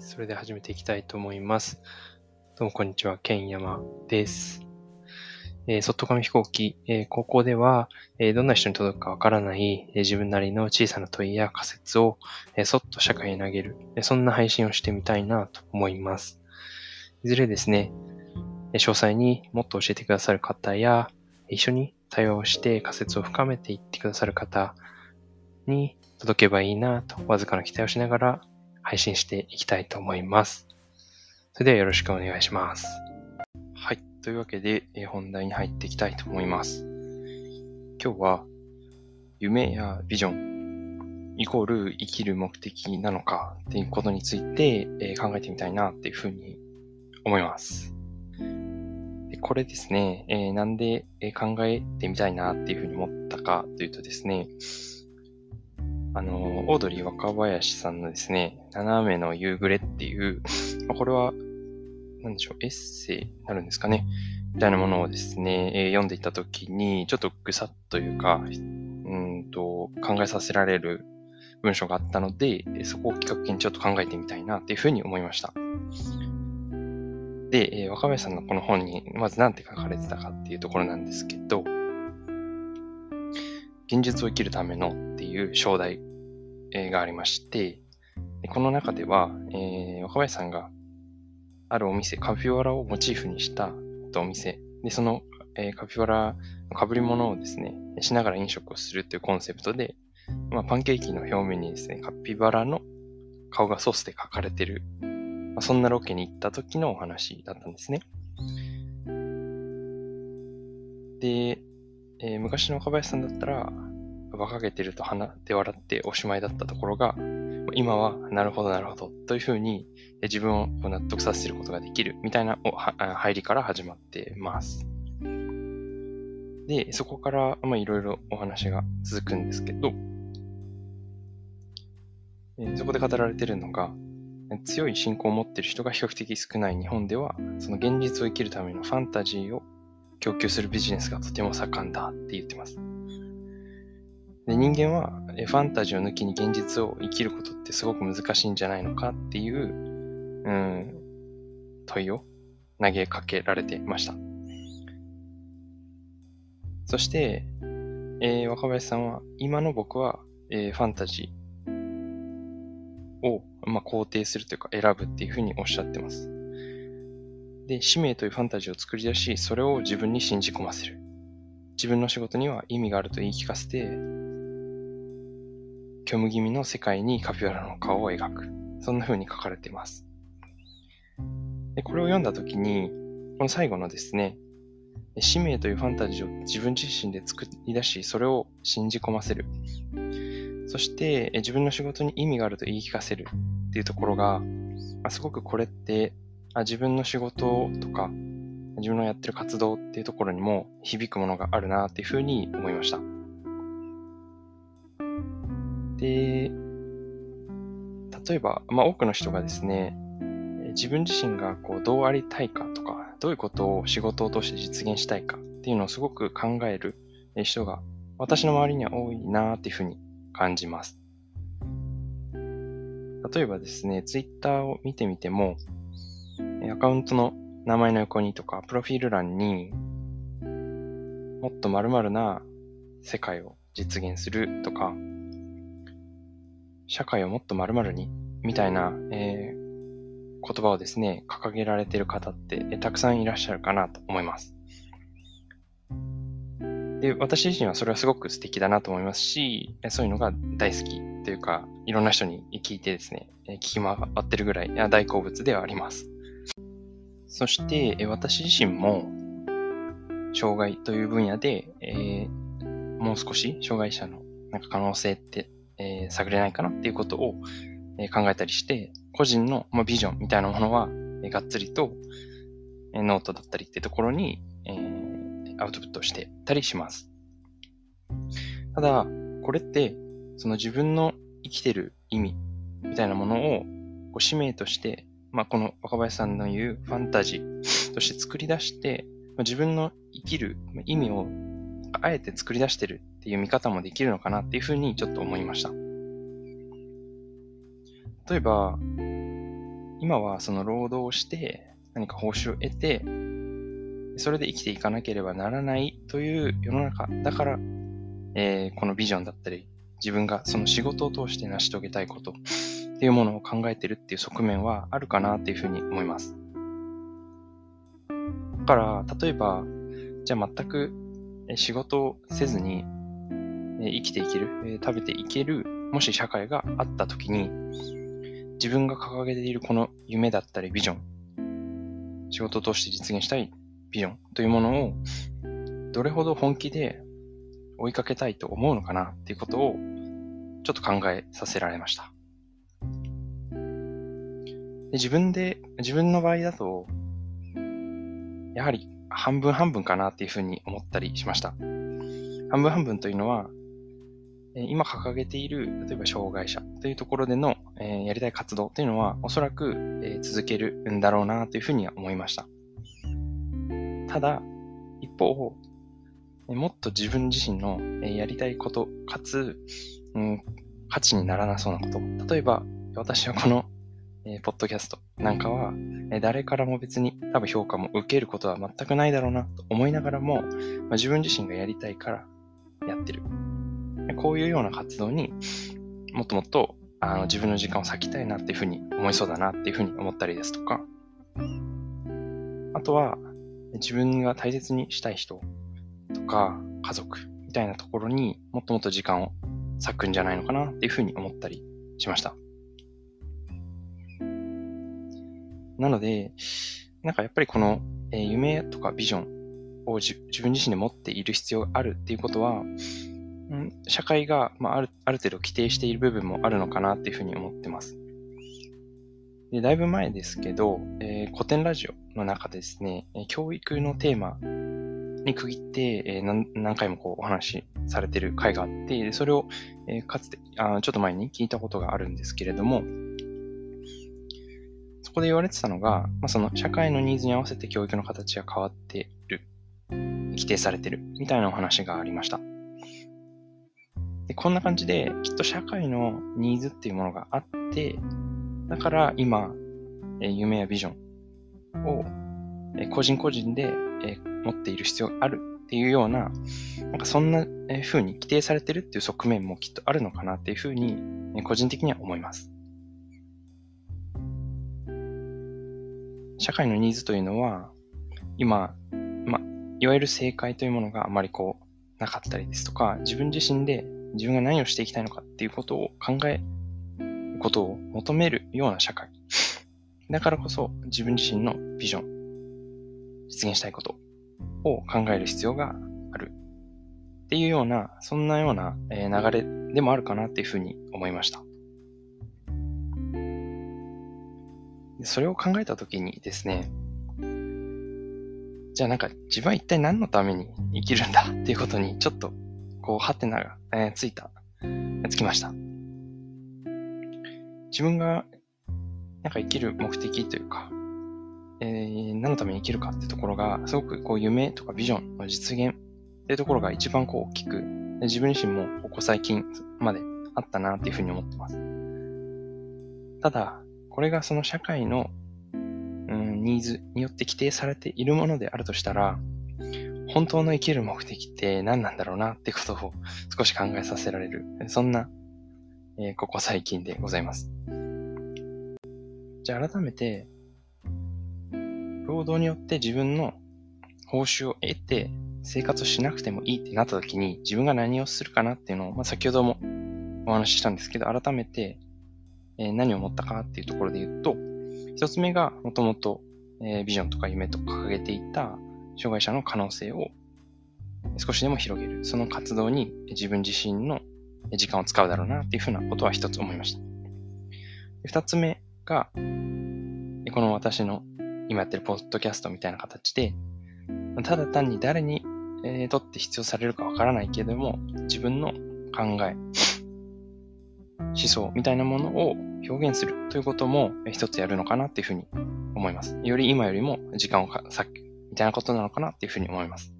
それで始めていきたいと思います。どうもこんにちは、ケンヤマです。えー、外紙飛行機、えー、高校では、えー、どんな人に届くかわからない、え、自分なりの小さな問いや仮説を、え、そっと社会に投げる、え、そんな配信をしてみたいなと思います。いずれですね、え、詳細にもっと教えてくださる方や、一緒に対話をして仮説を深めていってくださる方に届けばいいなと、わずかな期待をしながら配信していきたいと思います。それではよろしくお願いします。はい。というわけで、え本題に入っていきたいと思います。今日は、夢やビジョン、イコール生きる目的なのかっていうことについて、え考えてみたいなっていうふうに思います。でこれですね、え、なんで考えてみたいなっていうふうに思ったかというとですね、あの、オードリー若林さんのですね、斜めの夕暮れっていう、まあ、これは、なんでしょう、エッセイになるんですかね、みたいなものをですね、えー、読んでいたときに、ちょっとぐさっというか、うんと、考えさせられる文章があったので、そこをきっかけにちょっと考えてみたいなっていうふうに思いました。で、えー、若林さんのこの本に、まず何て書かれてたかっていうところなんですけど、現実を生きるためのっていう章題がありまして、この中では、えー、若林さんがあるお店、カピバラをモチーフにしたお店、で、その、えー、カピバラの被り物をですね、しながら飲食をするというコンセプトで、まあ、パンケーキの表面にですね、カピバラの顔がソースで描かれてる、まあ、そんなロケに行った時のお話だったんですね。で、えー、昔の若林さんだったら、馬鹿げてると鼻で笑っておしまいだったところが、今は、なるほど、なるほど、というふうに自分を納得させることができるみたいな入りから始まってます。で、そこから、まあ、いろいろお話が続くんですけど、そこで語られてるのが、強い信仰を持っている人が比較的少ない日本では、その現実を生きるためのファンタジーを供給するビジネスがとても盛んだって言ってます。で人間はファンタジーを抜きに現実を生きることってすごく難しいんじゃないのかっていう、うん、問いを投げかけられてました。そして、えー、若林さんは、今の僕は、えー、ファンタジーを、まあ、肯定するというか選ぶっていうふうにおっしゃってます。で、使命というファンタジーを作り出し、それを自分に信じ込ませる。自分の仕事には意味があると言い聞かせて、虚無気味の世界にカピバラの顔を描く。そんな風に書かれています。でこれを読んだ時に、この最後のですね、使命というファンタジーを自分自身で作り出し、それを信じ込ませる。そして自分の仕事に意味があると言い聞かせるっていうところがま、すごくこれってあ自分の仕事とか自分のやってる活動っていうところにも響くものがあるなっていうふうに思いました。で、例えば、まあ、多くの人がですね、自分自身がこうどうありたいかとか、どういうことを仕事を通して実現したいかっていうのをすごく考える人が私の周りには多いなっていうふうに感じます。例えばですね、ツイッターを見てみても、アカウントの名前の横にとか、プロフィール欄にもっと〇〇な世界を実現するとか、社会をもっと〇〇に、みたいな、えー、言葉をですね、掲げられている方って、えたくさんいらっしゃるかなと思います。で、私自身はそれはすごく素敵だなと思いますし、そういうのが大好きというか、いろんな人に聞いてですね、聞き回ってるぐらい大好物ではあります。そして、私自身も、障害という分野で、えー、もう少し障害者のなんか可能性ってえー、探れないかなっていうことを、えー、考えたりして、個人の、まあ、ビジョンみたいなものは、えー、がっつりと、えー、ノートだったりってところに、えー、アウトプットしてたりします。ただ、これって、その自分の生きてる意味みたいなものを、こう使命として、まあ、この若林さんの言うファンタジーとして作り出して、まあ、自分の生きる意味をあえて作り出してるっていう見方もできるのかなっていうふうにちょっと思いました。例えば、今はその労働をして何か報酬を得て、それで生きていかなければならないという世の中だから、えー、このビジョンだったり、自分がその仕事を通して成し遂げたいことっていうものを考えてるっていう側面はあるかなっていうふうに思います。だから、例えば、じゃあ全く仕事をせずに生きていける、食べていける、もし社会があった時に、自分が掲げているこの夢だったりビジョン、仕事を通して実現したいビジョンというものを、どれほど本気で追いかけたいと思うのかなっていうことを、ちょっと考えさせられました。で自分で、自分の場合だと、やはり半分半分かなっていうふうに思ったりしました。半分半分というのは、今掲げている、例えば障害者というところでの、えやりたい活動というのは、おそらく、え続けるんだろうなというふうには思いました。ただ、一方、もっと自分自身のえやりたいこと、かつ、うん、価値にならなそうなこと。例えば、私はこのえー、ポッドキャストなんかは、えー、誰からも別に多分評価も受けることは全くないだろうなと思いながらも、まあ、自分自身がやりたいからやってる。こういうような活動にもっともっとあの自分の時間を割きたいなっていうふうに思いそうだなっていうふうに思ったりですとか、あとは自分が大切にしたい人とか家族みたいなところにもっともっと時間を割くんじゃないのかなっていうふうに思ったりしました。なので、なんかやっぱりこの、えー、夢とかビジョンを自分自身で持っている必要があるっていうことは、ん、社会が、まあ、あるある程度規定している部分もあるのかなっていうふうに思ってます。でだいぶ前ですけど、えー、古典ラジオの中でですね、教育のテーマに区切って、えー、何回もこうお話しされてる回があって、それを、えー、かつてあ、ちょっと前に聞いたことがあるんですけれども、そこで言われてたのが、まあ、その社会のニーズに合わせて教育の形が変わってる、規定されてる、みたいなお話がありました。でこんな感じで、きっと社会のニーズっていうものがあって、だから今、え夢やビジョンを、え個人個人で、え持っている必要があるっていうような、なんかそんな風に規定されてるっていう側面もきっとあるのかなっていうふうに、個人的には思います。社会のニーズというのは、今、ま、いわゆる正解というものがあまりこう、なかったりですとか、自分自身で自分が何をしていきたいのかっていうことを考えることを求めるような社会。だからこそ自分自身のビジョン、実現したいことを考える必要がある。っていうような、そんなような流れでもあるかなっていうふうに思いました。それを考えたときにですね、じゃあなんか自分は一体何のために生きるんだっていうことにちょっとこうハテナが、えー、ついた、つきました。自分がなんか生きる目的というか、えー、何のために生きるかってところが、すごくこう夢とかビジョンの実現っていうところが一番こう大きく、自分自身もここ最近まであったなっていうふうに思ってます。ただ、これがその社会の、うん、ニーズによって規定されているものであるとしたら、本当の生きる目的って何なんだろうなってことを 少し考えさせられる、そんな、えー、ここ最近でございます。じゃあ改めて、労働によって自分の報酬を得て生活をしなくてもいいってなった時に自分が何をするかなっていうのを、まあ、先ほどもお話ししたんですけど、改めてえ何を思ったかっていうところで言うと、一つ目がもともとビジョンとか夢と掲げていた障害者の可能性を少しでも広げる。その活動に自分自身の時間を使うだろうなっていうふうなことは一つ思いました。二つ目が、この私の今やってるポッドキャストみたいな形で、ただ単に誰にとって必要されるかわからないけれども、自分の考え、思想みたいなものを表現するということも一つやるのかなっていうふうに思います。より今よりも時間を割くみたいなことなのかなっていうふうに思います。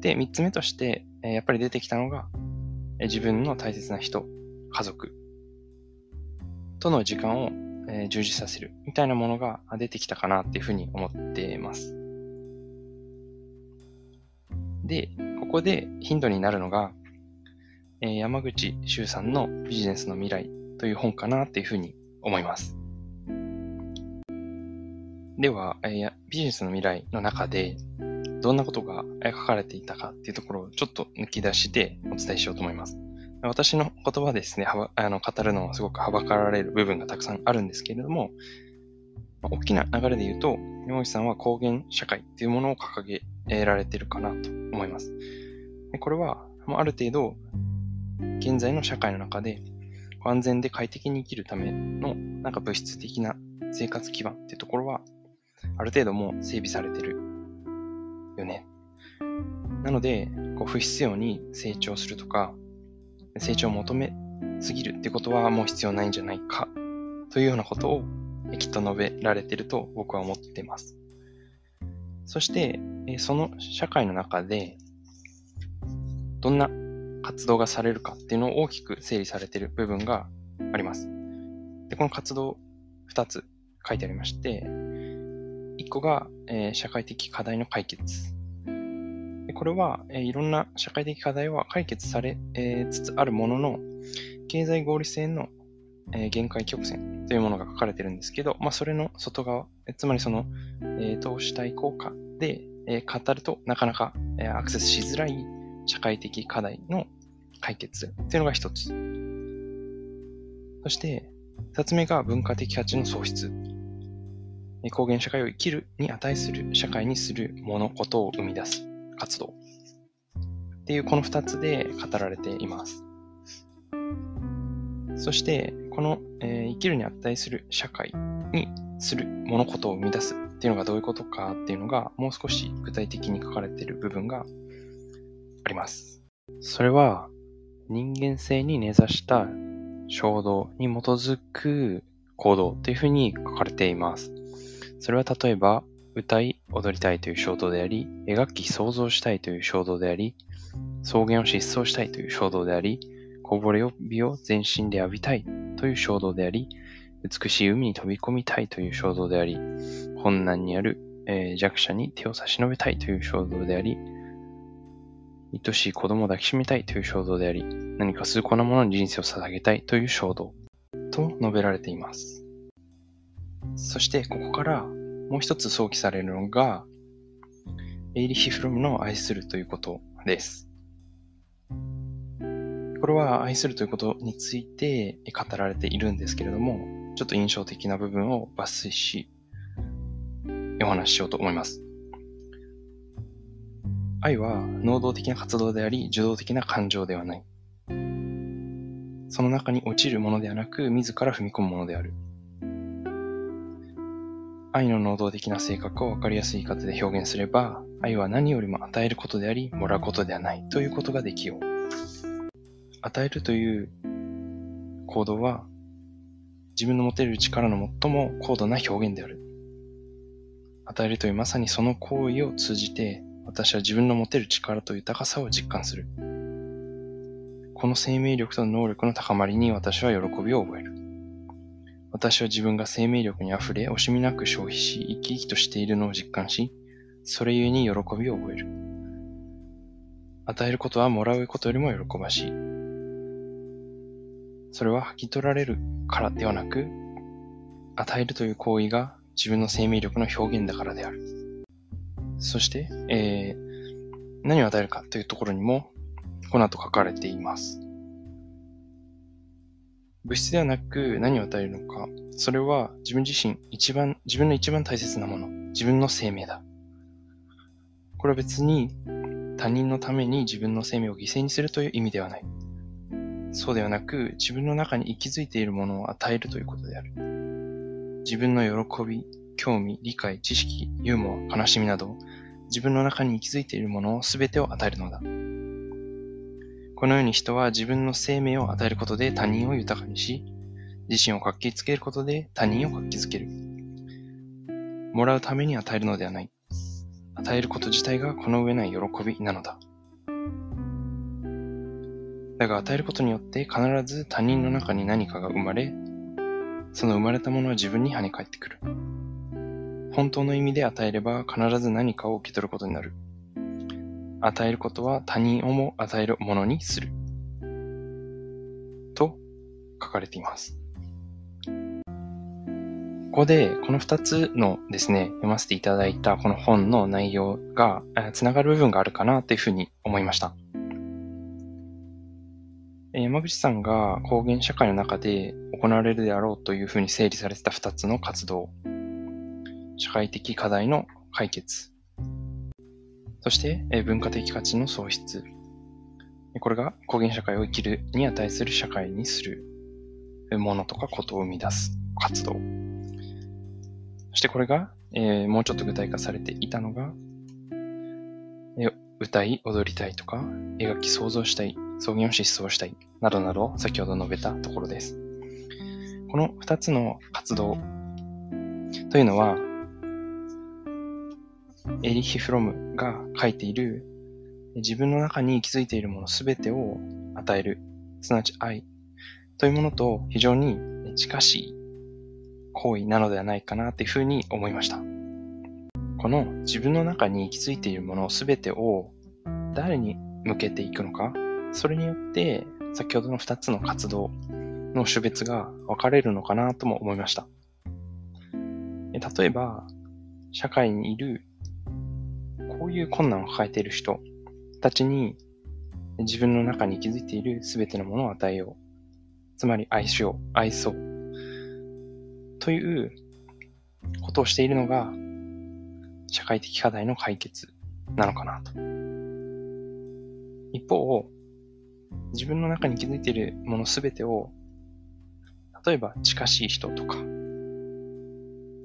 で、三つ目として、やっぱり出てきたのが、自分の大切な人、家族との時間を、充実させるみたいなものが出てきたかなっていうふうに思っています。で、ここでヒントになるのが、山口周さんのビジネスの未来という本かなっていうふうに思います。では、えー、ビジネスの未来の中で、どんなことが書かれていたかっていうところをちょっと抜き出してお伝えしようと思います。私の言葉ですね、あの語るのはすごくはばかられる部分がたくさんあるんですけれども、大きな流れで言うと、山口さんは高原社会っていうものを掲げられているかなと思います。これは、ある程度、現在の社会の中で安全で快適に生きるためのなんか物質的な生活基盤ってところは、ある程度もう整備されてるよね。なので、こう不必要に成長するとか、成長を求めすぎるってことはもう必要ないんじゃないかというようなことをきっと述べられてると僕は思ってます。そして、その社会の中でどんな活動がされるかっていうのを大きく整理されている部分があります。でこの活動2つ書いてありまして、1個が、えー、社会的課題の解決。でこれは、えー、いろんな社会的課題は解決され、えー、つつあるものの、経済合理性の、え、限界曲線というものが書かれてるんですけど、まあ、それの外側、つまりその、え、投資対効果で、え、語るとなかなか、え、アクセスしづらい社会的課題の解決というのが一つ。そして、二つ目が文化的価値の創出。高原社会を生きるに値する社会にするもの、ことを生み出す活動。っていうこの二つで語られています。そして、この、えー、生きるに値する社会にするもの、ことを生み出すっていうのがどういうことかっていうのがもう少し具体的に書かれている部分があります。それは人間性に根ざした衝動に基づく行動というふうに書かれています。それは例えば、歌い、踊りたいという衝動であり、描き、想像したいという衝動であり、草原を疾走したいという衝動であり、こぼれ日を全身で浴びたいという衝動であり、美しい海に飛び込みたいという衝動であり、困難にある、えー、弱者に手を差し伸べたいという衝動であり、愛しい子供を抱きしめたいという衝動であり、何か崇高なものに人生を捧げたいという衝動と述べられています。そして、ここからもう一つ想起されるのが、エイリヒ・フロムの愛するということです。これは愛するということについて語られているんですけれども、ちょっと印象的な部分を抜粋し、お話ししようと思います。愛は能動的な活動であり、受動的な感情ではない。その中に落ちるものではなく、自ら踏み込むものである。愛の能動的な性格を分かりやすい言い方で表現すれば、愛は何よりも与えることであり、もらうことではないということができよう。与えるという行動は、自分の持てる力の最も高度な表現である。与えるというまさにその行為を通じて、私は自分の持てる力と豊かさを実感する。この生命力と能力の高まりに私は喜びを覚える。私は自分が生命力に溢れ、惜しみなく消費し、生き生きとしているのを実感し、それゆえに喜びを覚える。与えることはもらうことよりも喜ばしい。それは吐き取られるからではなく、与えるという行為が自分の生命力の表現だからである。そして、えー、何を与えるかというところにも、この後書かれています。物質ではなく何を与えるのか。それは自分自身、一番、自分の一番大切なもの。自分の生命だ。これは別に他人のために自分の生命を犠牲にするという意味ではない。そうではなく、自分の中に息づいているものを与えるということである。自分の喜び、興味、理解、知識、ユーモア、悲しみなど、自分の中に息づいているものを全てを与えるのだ。このように人は自分の生命を与えることで他人を豊かにし、自身を活気づけることで他人を活気づける。もらうために与えるのではない。与えること自体がこの上ない喜びなのだ。だが与えることによって必ず他人の中に何かが生まれ、その生まれたものは自分に跳ね返ってくる。本当の意味で与えれば必ず何かを受け取ることになる。与えることは他人をも与えるものにする。と書かれています。ここで、この二つのですね、読ませていただいたこの本の内容が、つながる部分があるかなというふうに思いました。山口さんが高原社会の中で行われるであろうというふうに整理されてた二つの活動。社会的課題の解決。そして、文化的価値の創出。これが高原社会を生きるに値する社会にするものとかことを生み出す活動。そしてこれが、えー、もうちょっと具体化されていたのが、え歌い、踊りたいとか、描き、想像したい、草原を疾走したい、などなど先ほど述べたところです。この二つの活動というのは、エリヒ・フロムが書いている自分の中に気づいているものすべてを与える、すなわち愛というものと非常に近しい行為なのではないかなというふうに思いました。この自分の中に気づいているものすべてを誰に向けていくのか、それによって先ほどの2つの活動の種別が分かれるのかなとも思いました。例えば、社会にいるこういう困難を抱えている人たちに自分の中に気づいている全てのものを与えよう。つまり愛しよう、愛そう。ということをしているのが社会的課題の解決なのかなと。一方、自分の中に気づいているものすべてを、例えば近しい人とか、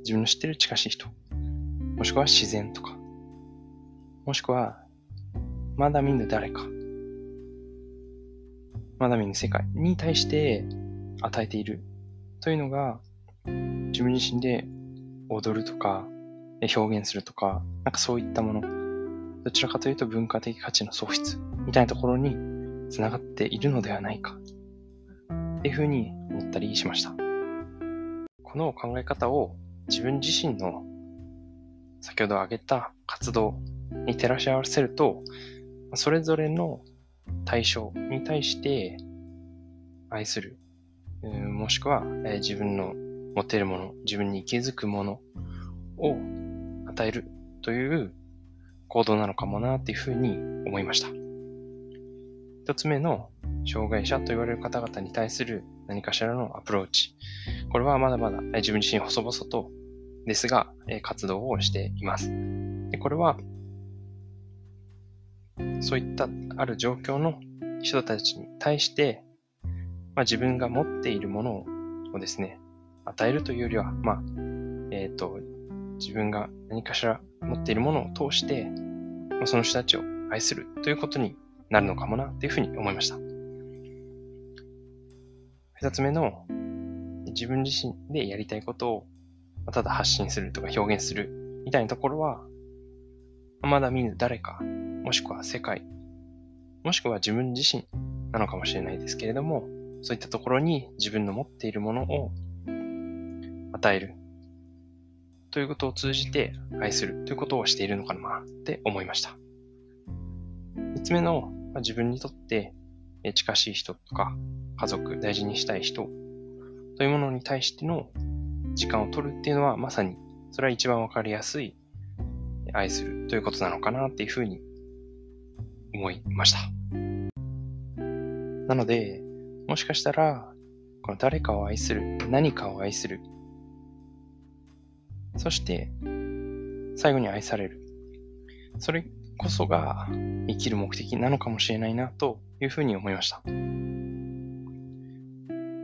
自分の知ってる近しい人、もしくは自然とか、もしくは、まだ見ぬ誰か、まだ見ぬ世界に対して与えている。というのが、自分自身で踊るとか、表現するとか、なんかそういったもの、どちらかというと文化的価値の創出みたいなところにつながっているのではないか、っていうふうに思ったりしました。この考え方を自分自身の先ほど挙げた活動に照らし合わせると、それぞれの対象に対して愛する、もしくは自分の持てるもの、自分に気づくものを与えるという行動なのかもなっていうふうに思いました。一つ目の障害者と言われる方々に対する何かしらのアプローチ。これはまだまだ自分自身細々とですが活動をしています。でこれはそういったある状況の人たちに対して、まあ、自分が持っているものをですね、与えるというよりは、まあ、えっ、ー、と、自分が何かしら持っているものを通して、その人たちを愛するということになるのかもなというふうに思いました。二つ目の、自分自身でやりたいことをただ発信するとか表現するみたいなところは、まだ見ぬ誰か、もしくは世界、もしくは自分自身なのかもしれないですけれども、そういったところに自分の持っているものを与えるということを通じて愛するということをしているのかなって思いました。三つ目の、まあ、自分にとって近しい人とか家族、大事にしたい人というものに対しての時間を取るっていうのはまさにそれは一番わかりやすい愛するということなのかなっていうふうに思いました。なので、もしかしたら、この誰かを愛する、何かを愛するそして、最後に愛される。それこそが生きる目的なのかもしれないなというふうに思いました。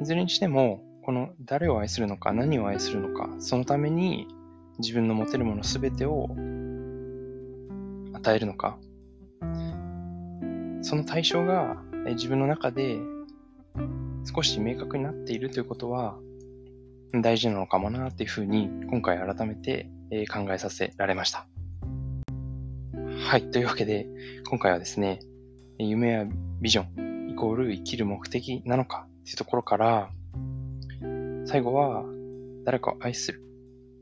いずれにしても、この誰を愛するのか、何を愛するのか、そのために自分の持てるものすべてを与えるのか、その対象が自分の中で少し明確になっているということは、大事なのかもなっていうふうに今回改めて考えさせられました。はい。というわけで、今回はですね、夢やビジョンイコール生きる目的なのかっていうところから、最後は誰かを愛する。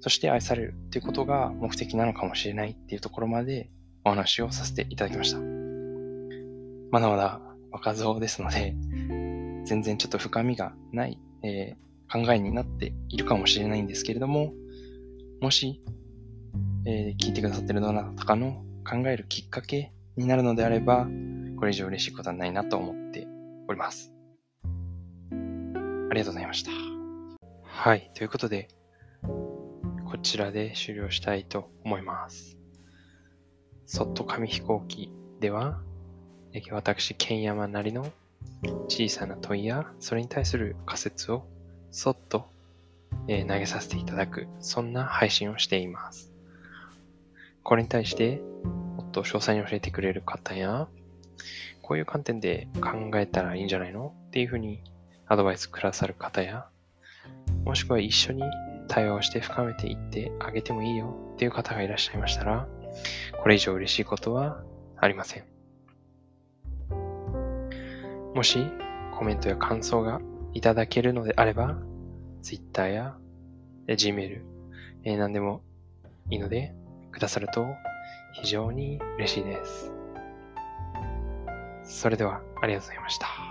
そして愛されるっていうことが目的なのかもしれないっていうところまでお話をさせていただきました。まだまだ若造ですので、全然ちょっと深みがない、えー、考えになっているかもしれないんですけれども、もし、えー、聞いてくださってるどなたかの考えるきっかけになるのであれば、これ以上嬉しいことはないなと思っております。ありがとうございました。はい。ということで、こちらで終了したいと思います。そっと紙飛行機では、私、剣山なりの小さな問いや、それに対する仮説をそっと、え投げさせていただく、そんな配信をしています。これに対して、もっと詳細に教えてくれる方や、こういう観点で考えたらいいんじゃないの？っていうふうにアドバイスくださる方や、もしくは一緒に対話をして深めていってあげてもいいよっていう方がいらっしゃいましたら、これ以上嬉しいことはありません。もしコメントや感想がいただけるのであれば、Twitter や Gmail、えー、何でもいいのでくださると非常に嬉しいです。それではありがとうございました。